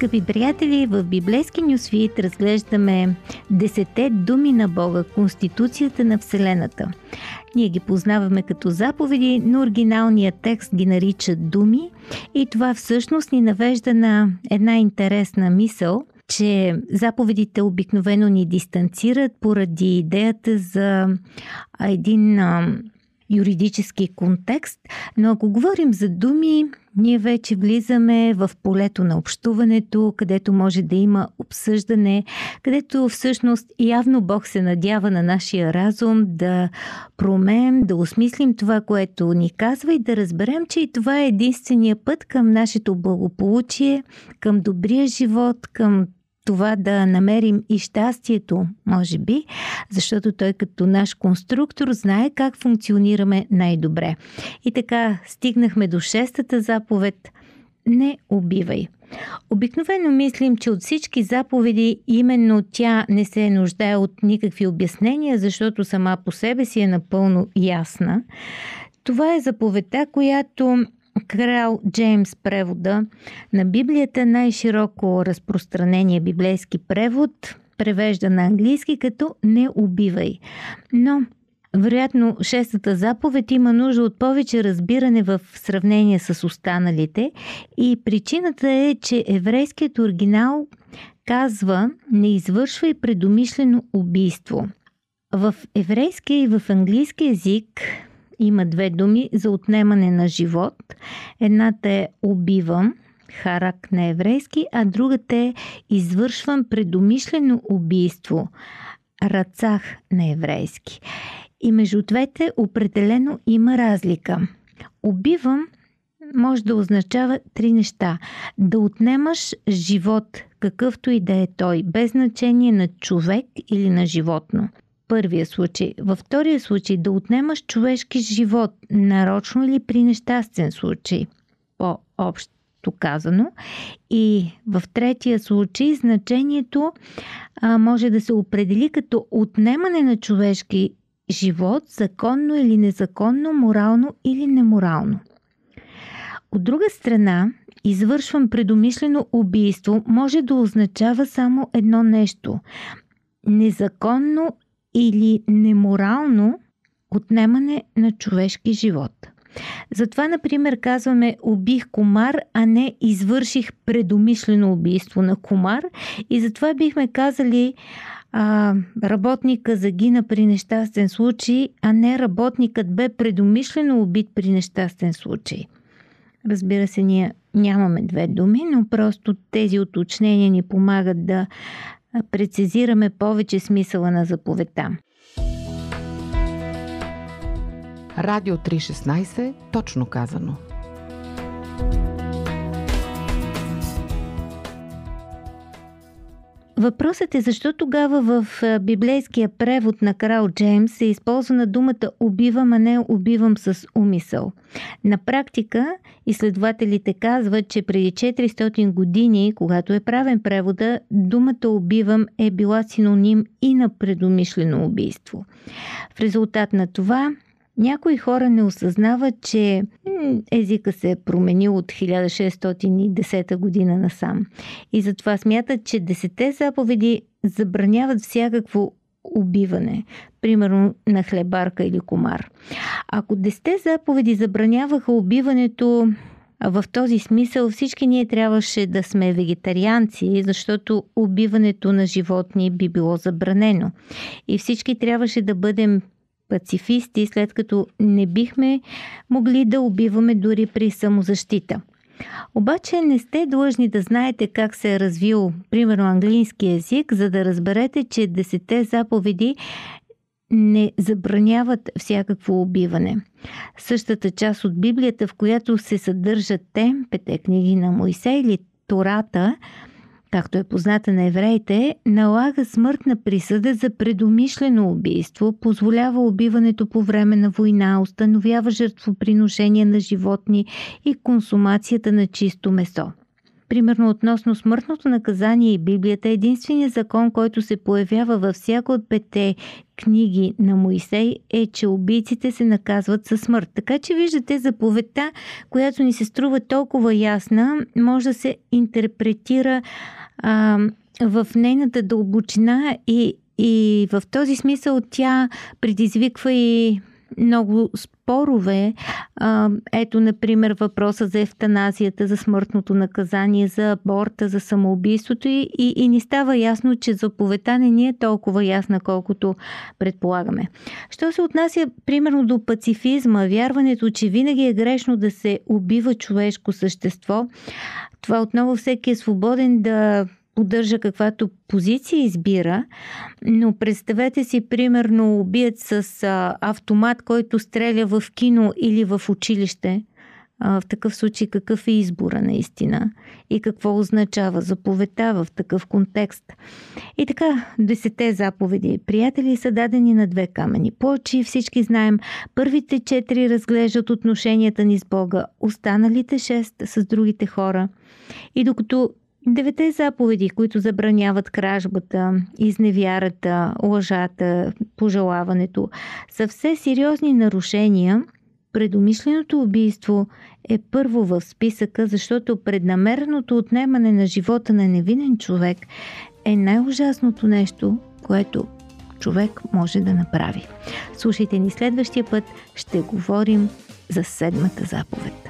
Скъпи приятели, в библейски нюсвит разглеждаме десете думи на Бога, Конституцията на Вселената. Ние ги познаваме като заповеди, но оригиналният текст ги нарича думи и това всъщност ни навежда на една интересна мисъл, че заповедите обикновено ни дистанцират поради идеята за един юридически контекст, но ако говорим за думи, ние вече влизаме в полето на общуването, където може да има обсъждане, където всъщност явно Бог се надява на нашия разум да промеем, да осмислим това, което ни казва и да разберем, че и това е единствения път към нашето благополучие, към добрия живот, към това да намерим и щастието, може би, защото той като наш конструктор знае как функционираме най-добре. И така стигнахме до шестата заповед Не убивай. Обикновено мислим, че от всички заповеди именно тя не се нуждае от никакви обяснения, защото сама по себе си е напълно ясна. Това е заповедта, която Крал Джеймс превода на Библията най-широко разпространение библейски превод, превежда на английски като не убивай. Но вероятно, шестата заповед има нужда от повече разбиране в сравнение с останалите и причината е, че еврейският оригинал казва не извършвай предумишлено убийство. В еврейския и в английски язик има две думи за отнемане на живот. Едната е убивам, харак на еврейски, а другата е извършвам предумишлено убийство, рацах на еврейски. И между двете определено има разлика. Убивам може да означава три неща. Да отнемаш живот, какъвто и да е той, без значение на човек или на животно първия случай. Във втория случай да отнемаш човешки живот, нарочно или при нещастен случай, по-общо казано. И в третия случай значението а, може да се определи като отнемане на човешки живот, законно или незаконно, морално или неморално. От друга страна, извършвам предумишлено убийство може да означава само едно нещо незаконно или неморално отнемане на човешки живот. Затова, например, казваме убих комар, а не извърших предумишлено убийство на комар и затова бихме казали а, работника загина при нещастен случай, а не работникът бе предумишлено убит при нещастен случай. Разбира се, ние нямаме две думи, но просто тези уточнения ни помагат да прецизираме повече смисъла на заповедта. Радио 316, точно казано. Въпросът е защо тогава в библейския превод на крал Джеймс е използвана думата убивам, а не убивам с умисъл. На практика изследователите казват, че преди 400 години, когато е правен превода, думата убивам е била синоним и на предумишлено убийство. В резултат на това някои хора не осъзнават, че езика се е променил от 1610 година насам. И затова смятат, че десете заповеди забраняват всякакво убиване, примерно на хлебарка или комар. Ако десете заповеди забраняваха убиването в този смисъл всички ние трябваше да сме вегетарианци, защото убиването на животни би било забранено. И всички трябваше да бъдем пацифисти, след като не бихме могли да убиваме дори при самозащита. Обаче не сте длъжни да знаете как се е развил, примерно, английски язик, за да разберете, че десете заповеди не забраняват всякакво убиване. Същата част от Библията, в която се съдържат те, пете книги на Моисей или Тората, както е позната на евреите, налага смъртна присъда за предумишлено убийство, позволява убиването по време на война, установява жертвоприношение на животни и консумацията на чисто месо. Примерно относно смъртното наказание и Библията, единственият закон, който се появява във всяка от пете книги на Моисей е, че убийците се наказват със смърт. Така че виждате заповедта, която ни се струва толкова ясна, може да се интерпретира а, в нейната дълбочина и, и в този смисъл тя предизвиква и много спорове. Ето, например, въпроса за ефтаназията, за смъртното наказание, за аборта, за самоубийството и, и, и ни става ясно, че заповедта не ни е толкова ясна, колкото предполагаме. Що се отнася, примерно, до пацифизма, вярването, че винаги е грешно да се убива човешко същество, това отново всеки е свободен да поддържа каквато позиция избира, но представете си примерно убият с а, автомат, който стреля в кино или в училище. А, в такъв случай какъв е избора наистина и какво означава заповедта в такъв контекст. И така, десете заповеди, приятели, са дадени на две камени плочи. Всички знаем, първите четири разглеждат отношенията ни с Бога, останалите шест с другите хора. И докато Девете заповеди, които забраняват кражбата, изневярата, лъжата, пожелаването, са все сериозни нарушения. Предумишленото убийство е първо в списъка, защото преднамереното отнемане на живота на невинен човек е най-ужасното нещо, което човек може да направи. Слушайте ни следващия път, ще говорим за седмата заповед.